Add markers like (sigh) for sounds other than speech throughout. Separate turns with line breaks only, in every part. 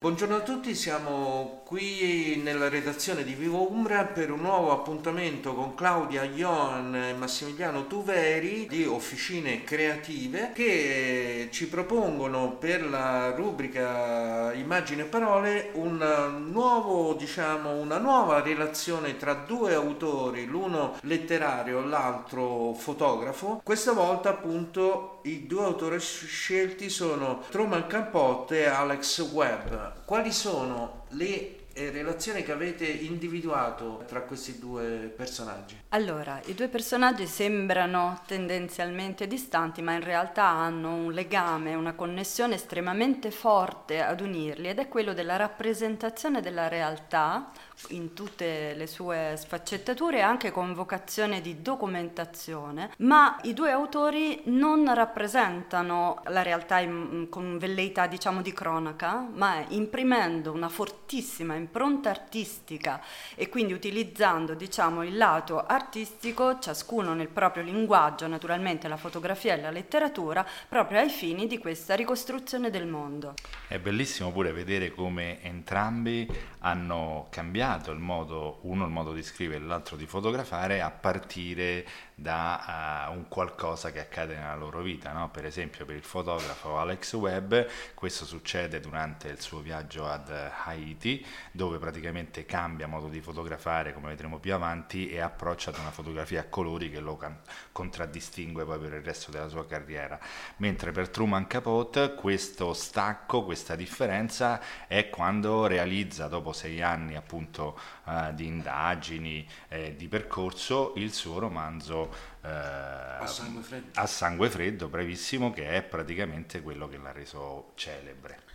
Buongiorno a tutti, siamo qui nella redazione di Vivo Umbra per un nuovo appuntamento con Claudia Ioan e Massimiliano Tuveri di Officine Creative che ci propongono per la rubrica Immagini e Parole un nuovo, diciamo, una nuova relazione tra due autori, l'uno letterario, l'altro fotografo. Questa volta appunto i due autori scelti sono Truman Capote e Alex Webb quali sono le eh, relazioni che avete individuato tra questi due personaggi?
Allora, i due personaggi sembrano tendenzialmente distanti, ma in realtà hanno un legame, una connessione estremamente forte ad unirli ed è quello della rappresentazione della realtà in tutte le sue sfaccettature anche con vocazione di documentazione, ma i due autori non rappresentano la realtà in, con velleità diciamo di cronaca, ma imprimendo una fortissima impronta artistica e quindi utilizzando diciamo il lato artistico, ciascuno nel proprio linguaggio, naturalmente la fotografia e la letteratura, proprio ai fini di questa ricostruzione del mondo.
È bellissimo pure vedere come entrambi hanno cambiato il modo, uno il modo di scrivere e l'altro di fotografare a partire da uh, un qualcosa che accade nella loro vita. No? Per esempio per il fotografo Alex Webb questo succede durante il suo viaggio ad Haiti dove praticamente cambia modo di fotografare come vedremo più avanti e approccia ad una fotografia a colori che lo can- contraddistingue poi per il resto della sua carriera. Mentre per Truman Capote questo stacco, questa differenza è quando realizza dopo sei anni appunto uh, di indagini, eh, di percorso il suo romanzo
eh, a, sangue
a sangue freddo, brevissimo, che è praticamente quello che l'ha reso celebre.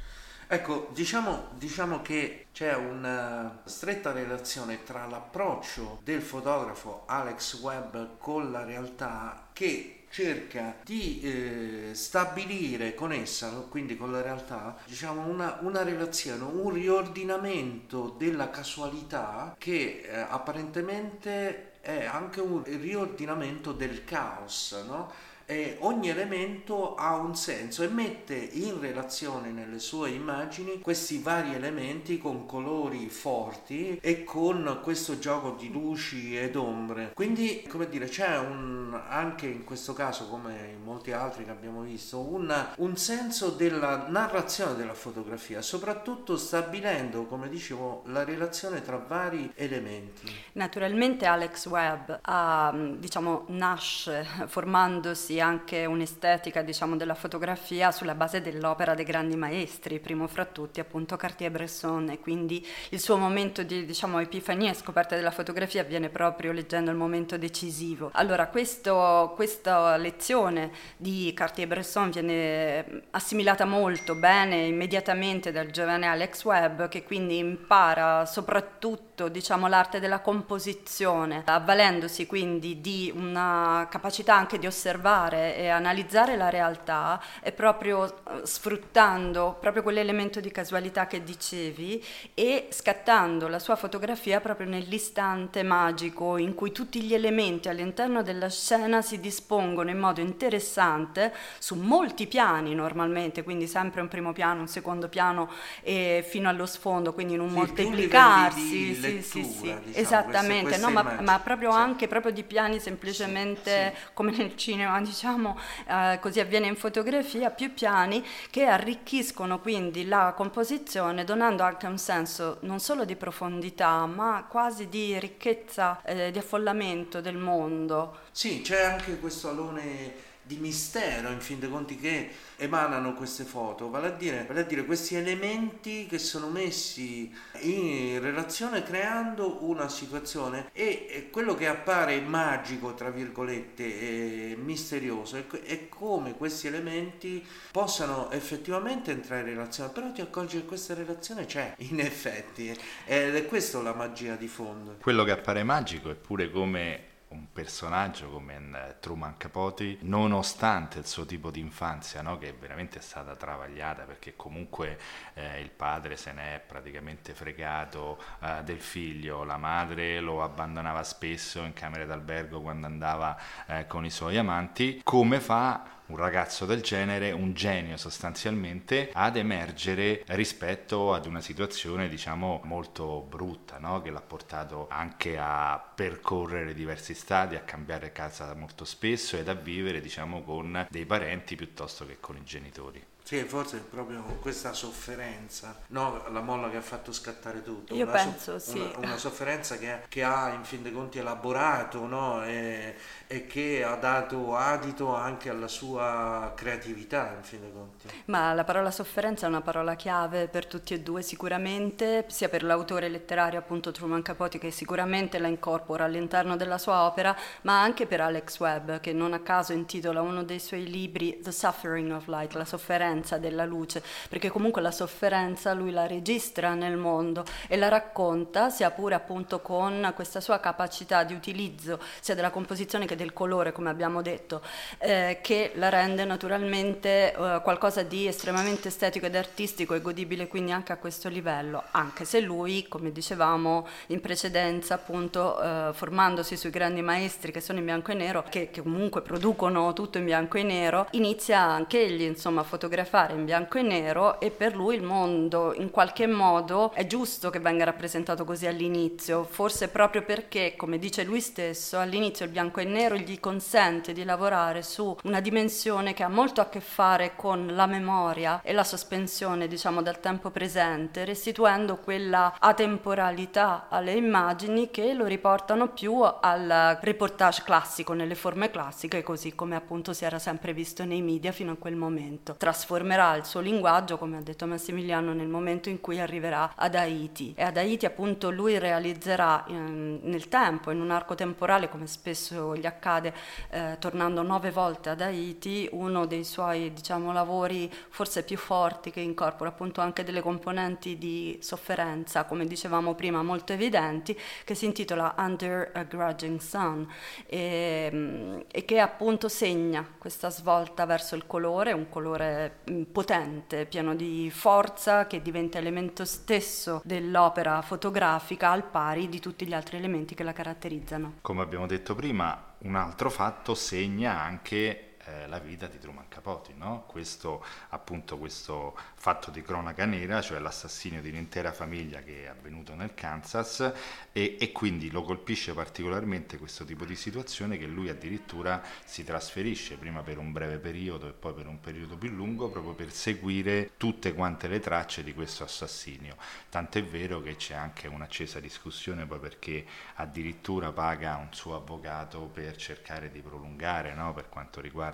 Ecco, diciamo, diciamo, che c'è una stretta relazione tra l'approccio del fotografo Alex Webb con la realtà che cerca di eh, stabilire con essa, quindi con la realtà, diciamo una, una relazione, un riordinamento della casualità che eh, apparentemente è anche un riordinamento del caos, no? E ogni elemento ha un senso e mette in relazione nelle sue immagini questi vari elementi con colori forti e con questo gioco di luci ed ombre. Quindi, come dire, c'è un, anche in questo caso, come in molti altri che abbiamo visto, una, un senso della narrazione della fotografia, soprattutto stabilendo, come dicevo, la relazione tra vari elementi.
Naturalmente Alex Webb ha, diciamo, nasce formandosi anche un'estetica diciamo, della fotografia sulla base dell'opera dei grandi maestri, primo fra tutti appunto Cartier-Bresson e quindi il suo momento di diciamo, epifania e scoperta della fotografia avviene proprio leggendo il momento decisivo. Allora questo, questa lezione di Cartier-Bresson viene assimilata molto bene immediatamente dal giovane Alex Webb che quindi impara soprattutto diciamo, l'arte della composizione, avvalendosi quindi di una capacità anche di osservare osservare e analizzare la realtà è proprio eh, sfruttando proprio quell'elemento di casualità che dicevi e scattando la sua fotografia proprio nell'istante magico in cui tutti gli elementi all'interno della scena si dispongono in modo interessante su molti piani normalmente, quindi sempre un primo piano, un secondo piano e fino allo sfondo, quindi in un
sì,
moltiplicarsi.
Sì, sì, sì,
diciamo, esattamente, queste, queste no, ma, ma, proprio sì. anche proprio di piani semplicemente come nel cinema, diciamo, eh, così avviene in fotografia, più piani che arricchiscono quindi la composizione donando anche un senso non solo di profondità ma quasi di ricchezza, eh, di affollamento del mondo.
Sì, c'è anche questo alone di mistero in fin dei conti che emanano queste foto, vale a, dire, vale a dire questi elementi che sono messi in relazione creando una situazione e, quello che appare magico, tra virgolette, e misterioso è, come questi elementi possano effettivamente entrare in relazione, però ti accorgi che questa relazione c'è in effetti ed è questa la magia di fondo.
Quello che appare magico è pure come un personaggio come Truman Capote, nonostante il suo tipo di infanzia, no? che veramente stata travagliata perché comunque eh, il padre se ne è praticamente fregato eh, del figlio, la madre lo abbandonava spesso in camere d'albergo quando andava eh, con i suoi amanti, come fa un ragazzo del genere, un genio sostanzialmente, ad emergere rispetto ad una situazione diciamo molto brutta, no? che l'ha portato anche a percorrere diversi stadi, a cambiare casa molto spesso ed a vivere diciamo con dei parenti piuttosto che con i genitori.
Sì, forse è proprio questa sofferenza, no? la molla che ha fatto scattare tutto.
Io
una
penso,
so-
sì.
Una, una sofferenza che, che, ha in fin dei conti elaborato no? e, e, che ha dato adito anche alla sua creatività, in fin dei conti.
Ma la parola sofferenza è una parola chiave per tutti e due sicuramente, sia per l'autore letterario appunto Truman Capote che sicuramente la incorpora all'interno della sua opera, ma anche per Alex Webb che non a caso intitola uno dei suoi libri The Suffering of Light, la sofferenza sofferenza della luce, perché comunque la sofferenza lui la registra nel mondo e la racconta, sia pure appunto con questa sua capacità di utilizzo sia della composizione che del colore, come abbiamo detto, eh, che la rende naturalmente eh, qualcosa di estremamente estetico ed artistico e godibile quindi anche a questo livello, anche se lui, come dicevamo in precedenza, appunto eh, formandosi sui grandi maestri che sono in bianco e nero, che, che comunque producono tutto in bianco e nero, inizia anche egli insomma a fotografare fotografare in bianco e nero e per lui il mondo in qualche modo è giusto che venga rappresentato così all'inizio, forse proprio perché, come dice lui stesso, all'inizio il bianco e nero gli consente di lavorare su una dimensione che ha molto a che fare con la memoria e la sospensione, diciamo, del tempo presente, restituendo quella atemporalità alle immagini che lo riportano più al reportage classico, nelle forme classiche, così come appunto si era sempre visto nei media fino a quel momento. Trasformando trasformerà il suo linguaggio, come ha detto Massimiliano, nel momento in cui arriverà ad Haiti. E ad Haiti appunto lui realizzerà in, nel tempo, in un arco temporale, come spesso gli accade, eh, tornando nove volte ad Haiti, uno dei suoi diciamo, lavori forse più forti che incorpora appunto anche delle componenti di sofferenza, come dicevamo prima, molto evidenti, che si intitola Under a Grudging Sun e, e che appunto segna questa svolta verso il colore, un colore Mm, potente, pieno di forza, che diventa elemento stesso dell'opera fotografica al pari di tutti gli altri elementi che la caratterizzano.
Come abbiamo detto prima, un altro fatto segna anche eh, la vita di Truman Capote, no? questo, appunto questo fatto di cronaca nera, cioè l'assassinio di un'intera famiglia che è avvenuto nel Kansas e, e, quindi lo colpisce particolarmente questo tipo di situazione che lui addirittura si trasferisce prima per un breve periodo e poi per un periodo più lungo proprio per seguire tutte quante le tracce di questo assassinio. Tant'è vero che c'è anche un'accesa discussione poi perché addirittura paga un suo avvocato per cercare di prolungare no? per quanto riguarda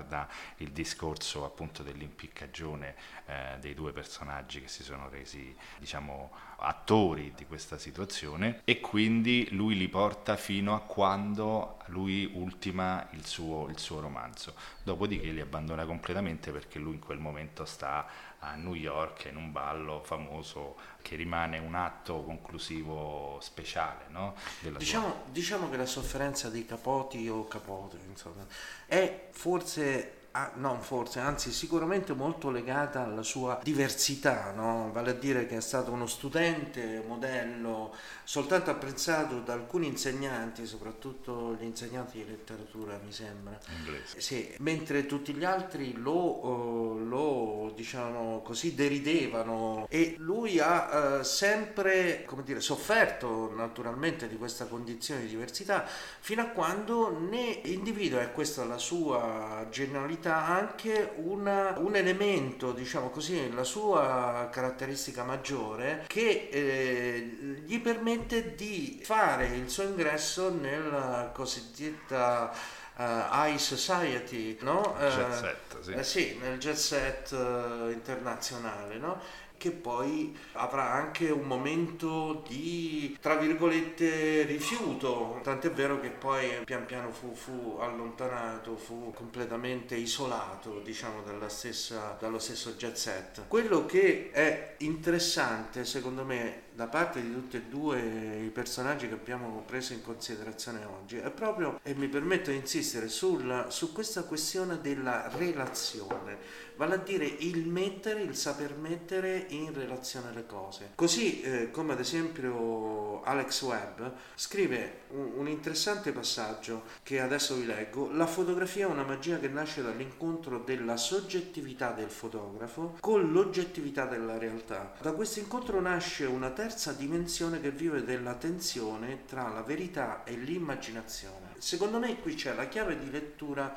il discorso appunto dell'impiccagione eh, dei due personaggi che si sono resi diciamo attori di questa situazione e quindi lui li porta fino a quando lui ultima il suo, il suo romanzo. Dopodiché li abbandona completamente perché lui in quel momento sta a New York in un ballo famoso che rimane un atto conclusivo speciale. No?
Diciamo, diciamo, che la sofferenza dei Capoti o Capote insomma, è forse Ah, non forse, anzi sicuramente molto legata alla sua diversità, no? vale a dire che è stato uno studente modello soltanto apprezzato da alcuni insegnanti, soprattutto gli insegnanti di letteratura mi sembra,
Inglese.
Sì, mentre tutti gli altri lo, uh, lo diciamo così deridevano e lui ha uh, sempre come dire, sofferto naturalmente di questa condizione di diversità fino a quando ne individua, e questa è la sua genialità, rappresenta anche una, un elemento, diciamo così, la sua caratteristica maggiore che eh, gli permette di fare il suo ingresso nella cosiddetta uh, high society, no?
Jet set, sì.
Eh, sì, nel jet set uh, internazionale, no? Che poi avrà anche un momento di, tra virgolette, rifiuto, tant'è vero che poi pian piano fu, fu allontanato, fu completamente isolato, diciamo, stessa, dallo stesso jet set. Quello che è interessante, secondo me, da parte di tutti e due i personaggi che abbiamo preso in considerazione oggi è proprio, e mi permetto di insistere, sul, su questa questione della relazione vale a dire il mettere, il saper mettere in relazione le cose. Così eh, come ad esempio Alex Webb scrive un, un interessante passaggio che adesso vi leggo, la fotografia è una magia che nasce dall'incontro della soggettività del fotografo con l'oggettività della realtà. Da questo incontro nasce una terza dimensione che vive della tensione tra la verità e l'immaginazione. Secondo me qui c'è la chiave di lettura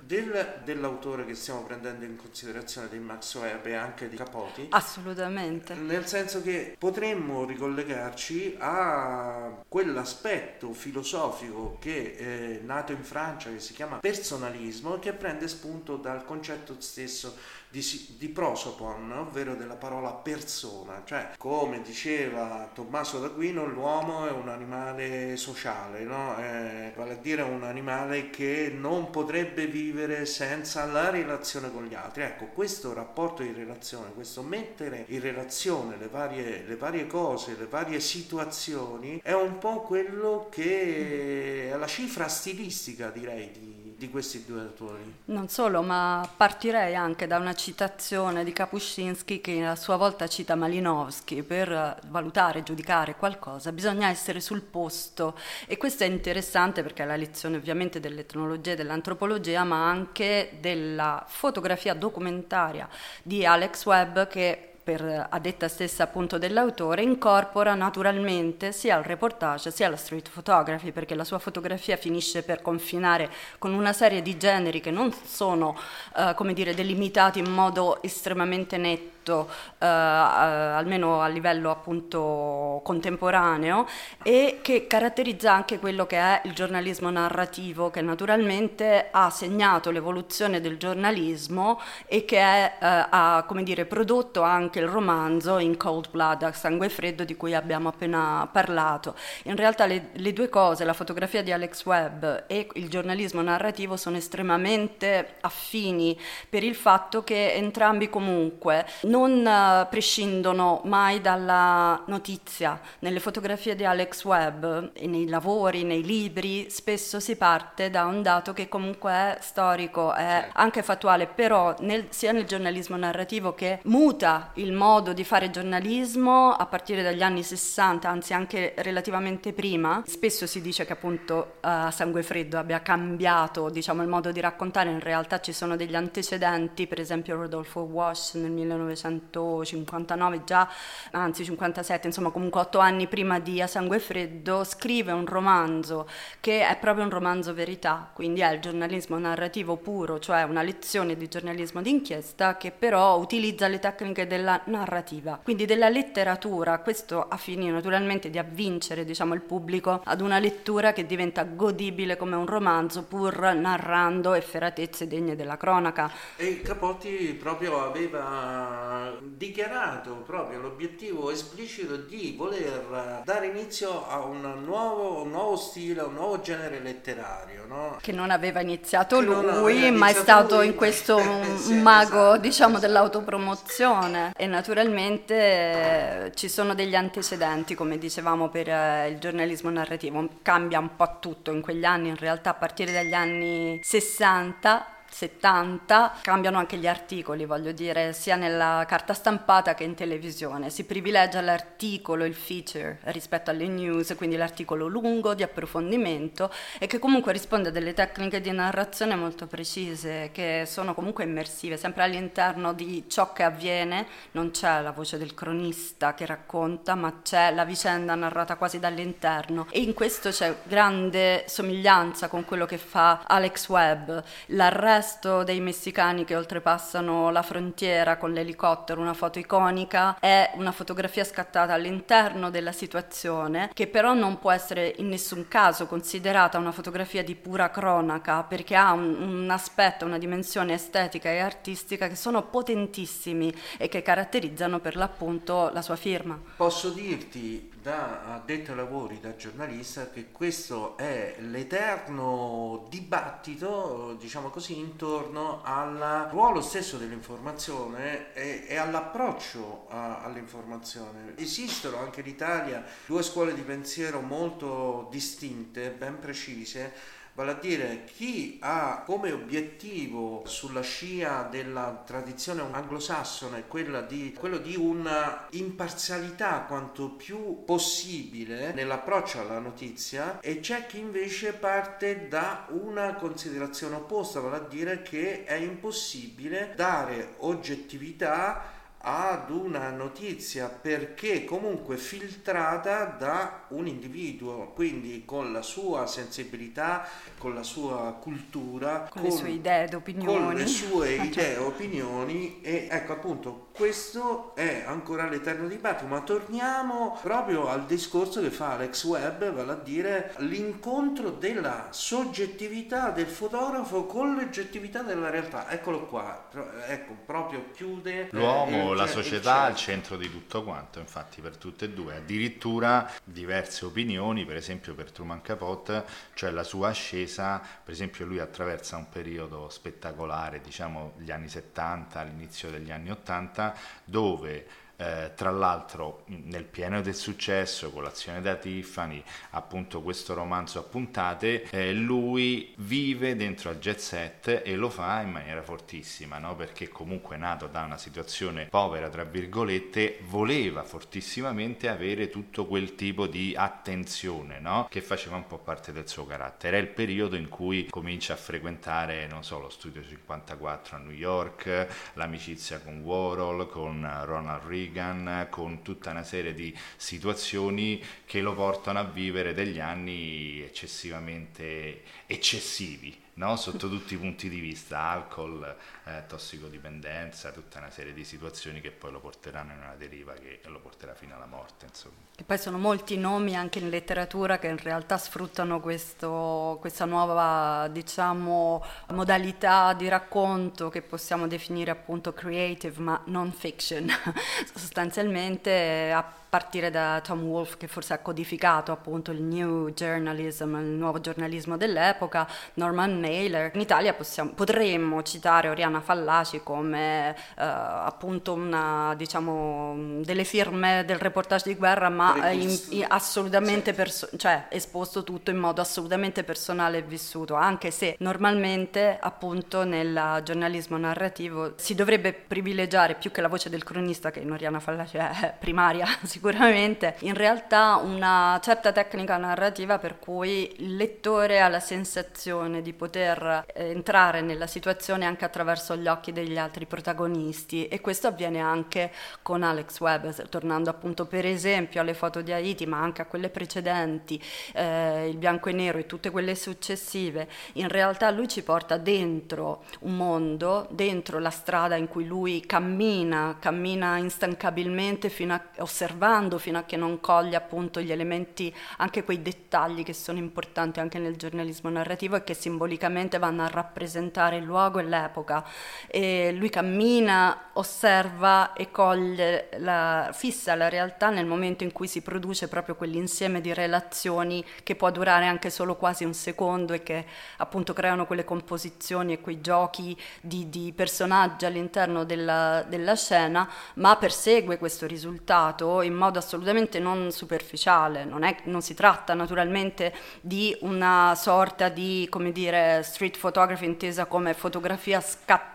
del, dell'autore che stiamo prendendo in considerazione di Max Webb e anche di Capote.
Assolutamente.
Nel senso che potremmo ricollegarci a quell'aspetto filosofico che è nato in Francia che si chiama personalismo che prende spunto dal concetto stesso di, di prosopon, ovvero della parola persona, cioè come diceva Tommaso d'Aquino l'uomo è un animale sociale, no? è, vale a dire un animale che non potrebbe vivere senza la relazione con gli altri. Ecco, questo rapporto di relazione, questo mettere in relazione le varie, le varie cose, le varie situazioni, è un po' quello che è la cifra stilistica direi di di questi due autori.
Non solo, ma partirei anche da una citazione di Kapuscinski che a sua volta cita Malinowski per valutare, giudicare qualcosa, bisogna essere sul posto e questo è interessante perché è la lezione ovviamente dell'etnologia e dell'antropologia, ma anche della fotografia documentaria di Alex Webb che per, a detta stessa appunto dell'autore, incorpora naturalmente sia il reportage sia la street photography, perché la sua fotografia finisce per confinare con una serie di generi che non sono, eh, come dire, delimitati in modo estremamente netto tutto, eh, almeno a livello appunto contemporaneo, e che caratterizza anche quello che è il giornalismo narrativo, che naturalmente ha segnato l'evoluzione del giornalismo e che è, eh, ha come dire, prodotto anche il romanzo in Cold Blood, a sangue freddo, di cui abbiamo appena parlato. In realtà le, le due cose, la fotografia di Alex Webb e il giornalismo narrativo, sono estremamente affini per il fatto che entrambi comunque non eh, prescindono mai dalla notizia. Nelle fotografie di Alex Webb e nei lavori, nei libri, spesso si parte da un dato che comunque è storico, è certo. anche fattuale, però nel, sia nel giornalismo narrativo che muta il modo di fare giornalismo a partire dagli anni 60, anzi anche relativamente prima. Spesso si dice che appunto uh, Sangue Freddo abbia cambiato diciamo, il modo di raccontare, in realtà ci sono degli antecedenti, per esempio Rodolfo Walsh nel 1900 1959 già, anzi 57, insomma comunque otto anni prima di A Sangue Freddo, scrive un romanzo che è proprio un romanzo verità, quindi è il giornalismo narrativo puro, cioè una lezione di giornalismo d'inchiesta che però utilizza le tecniche della narrativa, quindi della letteratura, questo a fini naturalmente di avvincere diciamo, il pubblico ad una lettura che diventa godibile come un romanzo pur narrando efferatezze degne della cronaca.
E Capotti proprio aveva dichiarato proprio l'obiettivo esplicito di voler dare inizio a un nuovo, un nuovo stile, un nuovo genere letterario. No?
Che non aveva iniziato che lui, aveva ma è stato lui. in questo (laughs) sì, mago esatto, diciamo, esatto. dell'autopromozione. E naturalmente eh, ci sono degli antecedenti, come dicevamo, per eh, il giornalismo narrativo. Cambia un po' tutto in quegli anni, in realtà a partire dagli anni 60 70 cambiano anche gli articoli, voglio dire, sia nella carta stampata che in televisione. Si privilegia l'articolo, il feature rispetto alle news, quindi l'articolo lungo di approfondimento e che comunque risponde a delle tecniche di narrazione molto precise, che sono comunque immersive, sempre all'interno di ciò che avviene, non c'è la voce del cronista che racconta, ma c'è la vicenda narrata quasi dall'interno e in questo c'è grande somiglianza con quello che fa Alex Webb. L'arresto gesto dei messicani che oltrepassano la frontiera con l'elicottero, una foto iconica, è una fotografia scattata all'interno della situazione, che però non può essere in nessun caso considerata una fotografia di pura cronaca, perché ha un, un aspetto, una dimensione estetica e artistica che sono potentissimi e che caratterizzano per l'appunto la sua firma.
Posso dirti da addetto ai lavori, da giornalista, che questo è l'eterno dibattito, diciamo così, intorno al ruolo stesso dell'informazione e, e all'approccio a, all'informazione. Esistono anche in Italia due scuole di pensiero molto distinte, ben precise, vale a dire chi ha come obiettivo sulla scia della tradizione anglosassone quella di, quello di una imparzialità quanto più possibile nell'approccio alla notizia e c'è chi invece parte da una considerazione opposta, vale a dire che è impossibile dare oggettività ad una notizia perché comunque filtrata da un individuo, quindi con la sua sensibilità, con la sua cultura,
con, con le sue idee ed opinioni.
Con le sue (laughs) idee e opinioni e ecco appunto questo è ancora l'eterno dibattito, ma torniamo proprio al discorso che fa Alex Webb, vale a dire l'incontro della soggettività del fotografo con l'oggettività della realtà. Eccolo qua, ecco, proprio chiude
l'uomo, la società al centro di tutto quanto, infatti per tutte e due, addirittura diverse opinioni, per esempio per Truman Capote, cioè la sua ascesa, per esempio lui attraversa un periodo spettacolare, diciamo gli anni 70, all'inizio degli anni 80 dove eh, tra l'altro nel pieno del successo, colazione da Tiffany, appunto questo romanzo a puntate, eh, lui vive dentro al jet set e lo fa in maniera fortissima, no? perché comunque nato da una situazione povera, tra virgolette, voleva fortissimamente avere tutto quel tipo di attenzione no? che faceva un po' parte del suo carattere. È il periodo in cui comincia a frequentare, non so, lo studio 54 a New York, l'amicizia con Warhol, con Ronald Reagan, Reagan con tutta una serie di situazioni che lo portano a vivere degli anni eccessivamente eccessivi no? sotto tutti i punti di vista, alcol, eh, tossicodipendenza, tutta una serie di situazioni che poi lo porteranno in una deriva che lo porterà fino alla morte. Insomma.
E poi sono molti nomi anche in letteratura che in realtà sfruttano questo, questa nuova diciamo, modalità di racconto che possiamo definire appunto creative ma non fiction, (laughs) sostanzialmente a partire da Tom Wolfe che forse ha codificato appunto il new journalism, il nuovo giornalismo dell'epoca, Norman Mailer. In Italia possiamo, potremmo citare Oriana Fallaci come eh, appunto una, diciamo, delle firme del reportage di guerra, ma in, in, assolutamente sì. perso- cioè, esposto tutto in modo assolutamente personale e vissuto, anche se normalmente appunto nel giornalismo narrativo si dovrebbe privilegiare più che la voce del cronista, che in Oriana Fallaci è (laughs) primaria (laughs) sicuramente, in realtà una certa tecnica narrativa per cui il lettore ha la sensazione di poter eh, entrare nella situazione anche attraverso gli occhi degli altri protagonisti e questo avviene anche con Alex Webb, tornando appunto per esempio alle foto di Haiti ma anche a quelle precedenti, eh, il bianco e nero e tutte quelle successive, in realtà lui ci porta dentro un mondo, dentro la strada in cui lui cammina, cammina instancabilmente fino a osservando, fino a che non coglie appunto gli elementi, anche quei dettagli che sono importanti anche nel giornalismo narrativo e che simbolicamente vanno a rappresentare il luogo e l'epoca. E lui cammina, osserva e coglie, la, fissa la realtà nel momento in cui si produce proprio quell'insieme di relazioni che può durare anche solo quasi un secondo e che appunto creano quelle composizioni e quei giochi di, di personaggi all'interno della, della scena, ma persegue questo risultato in modo assolutamente non superficiale. Non, è, non si tratta naturalmente di una sorta di, come dire, street photography intesa come fotografia scattata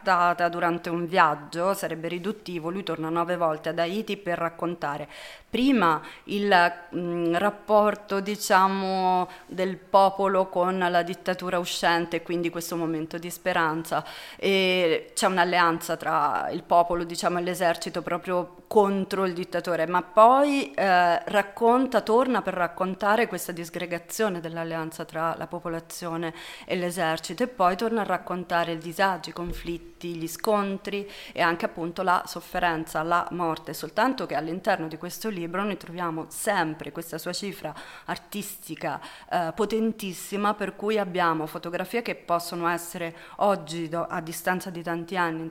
durante un viaggio, sarebbe riduttivo. Lui torna nove volte ad Haiti per raccontare prima il mh, mm, rapporto diciamo del popolo con la dittatura uscente quindi questo momento di speranza. E c'è un'alleanza tra il popolo diciamo e l'esercito proprio contro il dittatore. Ma poi eh, racconta torna per raccontare questa disgregazione dell'alleanza tra la popolazione e l'esercito e poi torna a raccontare i disagi, i conflitti, gli scontri e anche appunto la sofferenza, la morte. Soltanto che all'interno di questo libro libro noi troviamo sempre questa sua cifra artistica eh, potentissima per cui abbiamo fotografie che possono essere oggi do, a distanza di tanti anni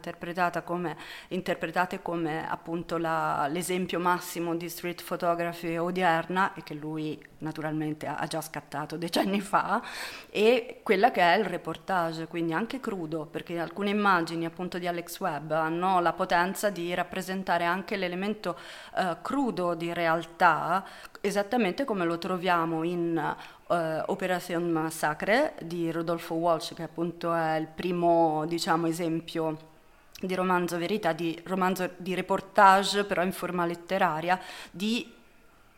come, interpretate come appunto la, l'esempio massimo di street photography odierna e che lui naturalmente ha già scattato decenni fa, e quella che è il reportage, quindi anche crudo, perché alcune immagini appunto di Alex Webb hanno la potenza di rappresentare anche l'elemento eh, crudo di realtà, esattamente come lo troviamo in uh, Operation Massacre di Rodolfo Walsh, che appunto è il primo diciamo, esempio di romanzo verità, di romanzo di reportage però in forma letteraria, di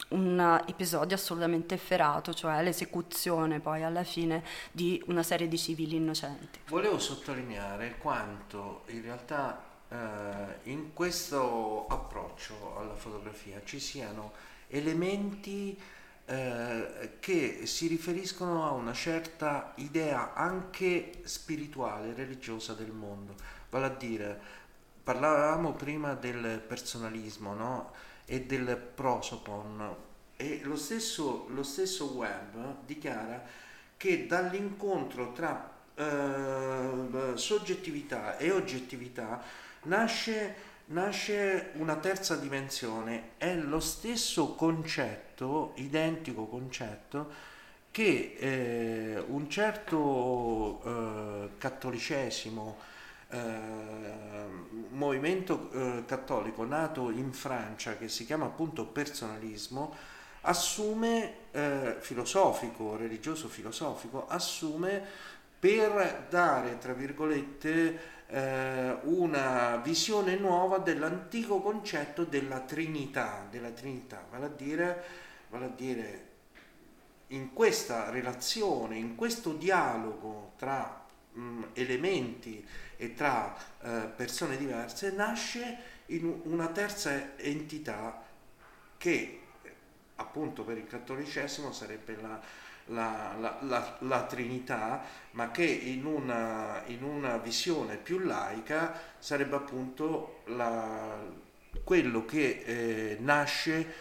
un episodio assolutamente efferato, cioè l'esecuzione poi alla fine di una serie di civili innocenti.
Volevo sottolineare quanto in realtà eh, in questo approccio alla fotografia ci siano elementi eh, che si riferiscono a una certa idea anche spirituale, religiosa del mondo. Vale a dire, parlavamo prima del personalismo, no? E del prosopon. E lo stesso, lo stesso web dichiara che dall'incontro tra eh, soggettività e oggettività nasce, nasce una terza dimensione, è lo stesso concetto, identico concetto, che eh, un certo eh, cattolicesimo movimento eh, cattolico nato in Francia che si chiama appunto personalismo assume eh, filosofico, religioso filosofico, assume per dare tra virgolette eh, una visione nuova dell'antico concetto della Trinità, della Trinità, vale a dire, vale a dire in questa relazione, in questo dialogo tra mh, elementi e tra eh, persone diverse nasce in una terza entità che appunto per il cattolicesimo sarebbe la, la, la, la, Trinità, ma che in una, in una, visione più laica sarebbe appunto quello che eh, nasce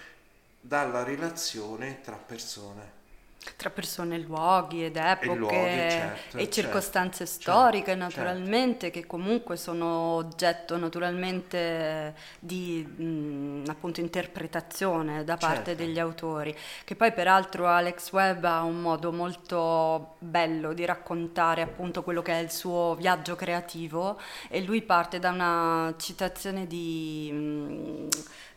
dalla relazione tra persone
tra persone, luoghi ed epoche e, luoghi, certo, e circostanze
certo,
storiche
certo.
naturalmente che comunque sono oggetto naturalmente di mh, appunto interpretazione da parte certo. degli autori che poi peraltro Alex Webb ha un modo molto bello di raccontare appunto quello che è il suo viaggio creativo e lui parte da una citazione di mh,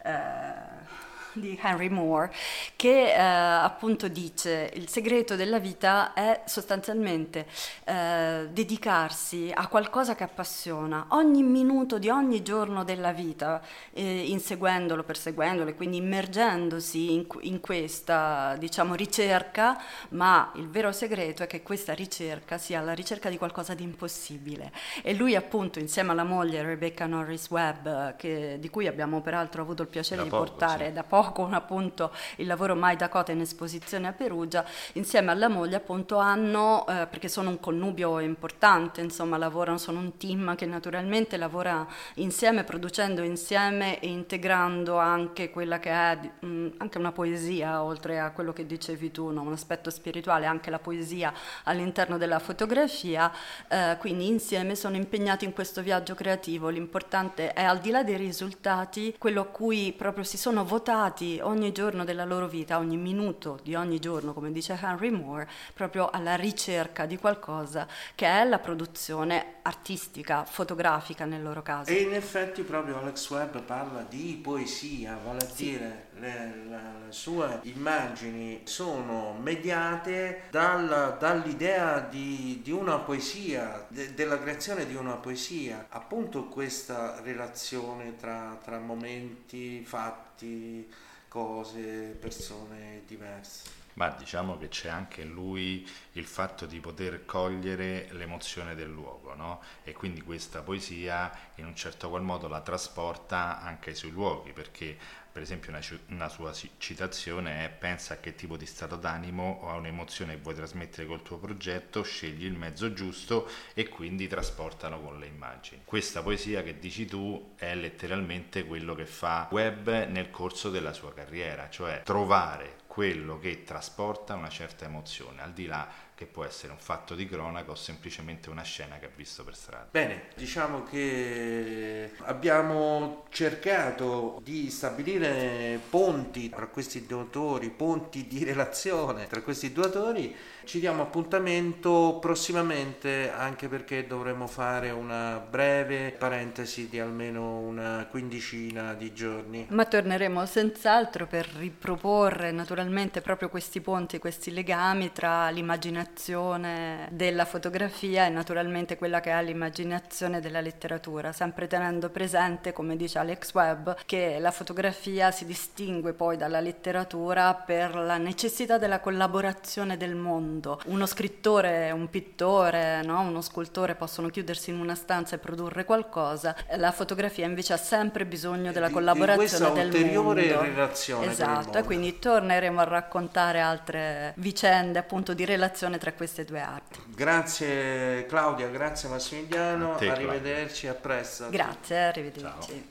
eh, (laughs) di Henry Moore, che eh, appunto dice il segreto della vita è sostanzialmente eh, dedicarsi a qualcosa che appassiona ogni minuto di ogni giorno della vita, eh, inseguendolo, perseguendolo e quindi immergendosi in, in questa diciamo, ricerca, ma il vero segreto è che questa ricerca sia la ricerca di qualcosa di impossibile. E lui appunto insieme alla moglie Rebecca Norris Webb, che, di cui abbiamo peraltro avuto il piacere da di poco, portare sì. da poco, poco (laughs) appunto il lavoro Mai Dakota in esposizione a Perugia, insieme alla moglie appunto hanno, eh, perché sono un connubio importante, insomma lavorano, sono un team che naturalmente lavora insieme, producendo insieme e integrando anche quella che è mh, anche una poesia, oltre a quello che dicevi tu, no? un aspetto spirituale, anche la poesia all'interno della fotografia, eh, quindi insieme sono impegnati in questo viaggio creativo, l'importante è al di là dei risultati, quello a cui proprio si sono votati dedicati ogni giorno della loro vita, ogni minuto di ogni giorno, come dice Henry Moore, proprio alla ricerca di qualcosa che è la produzione artistica, fotografica nel loro caso.
E in effetti proprio Alex Webb parla di poesia, vale a sì. dire le, le, le, sue immagini sono mediate dal, dall'idea di, di, una poesia, de, della creazione di una poesia, appunto questa relazione tra, tra momenti, fatti, cose, persone diverse.
Ma diciamo che c'è anche in lui il fatto di poter cogliere l'emozione del luogo, no? E quindi questa poesia in un certo qual modo la trasporta anche sui luoghi, perché per esempio una, una, sua citazione è pensa a che tipo di stato d'animo o a un'emozione che vuoi trasmettere col tuo progetto, scegli il mezzo giusto e quindi trasportano con le immagini. Questa poesia che dici tu è letteralmente quello che fa Webb nel corso della sua carriera, cioè trovare quello che trasporta una certa emozione, al di là che può essere un fatto di cronaca o semplicemente una scena che ha visto per strada.
Bene, diciamo che abbiamo cercato di stabilire ponti tra questi due autori, ponti di relazione tra questi due autori. Ci diamo appuntamento prossimamente anche perché dovremo fare una breve parentesi di almeno una quindicina di giorni.
Ma torneremo senz'altro per riproporre naturalmente proprio questi ponti, questi legami tra l'immaginazione della fotografia e naturalmente quella che è l'immaginazione della letteratura, sempre tenendo presente, come dice Alex Webb, che la fotografia si distingue poi dalla letteratura per la necessità della collaborazione del mondo mondo. Uno scrittore, un pittore, no? uno scultore possono chiudersi in una stanza e produrre qualcosa, la fotografia invece ha sempre bisogno della
di,
collaborazione
di
del
ulteriore
mondo.
relazione
esatto, e quindi torneremo a raccontare altre vicende appunto di relazione tra queste due arti.
Grazie Claudia, grazie Massimiliano,
A te,
arrivederci, a presto.
Grazie, arrivederci.
Ciao.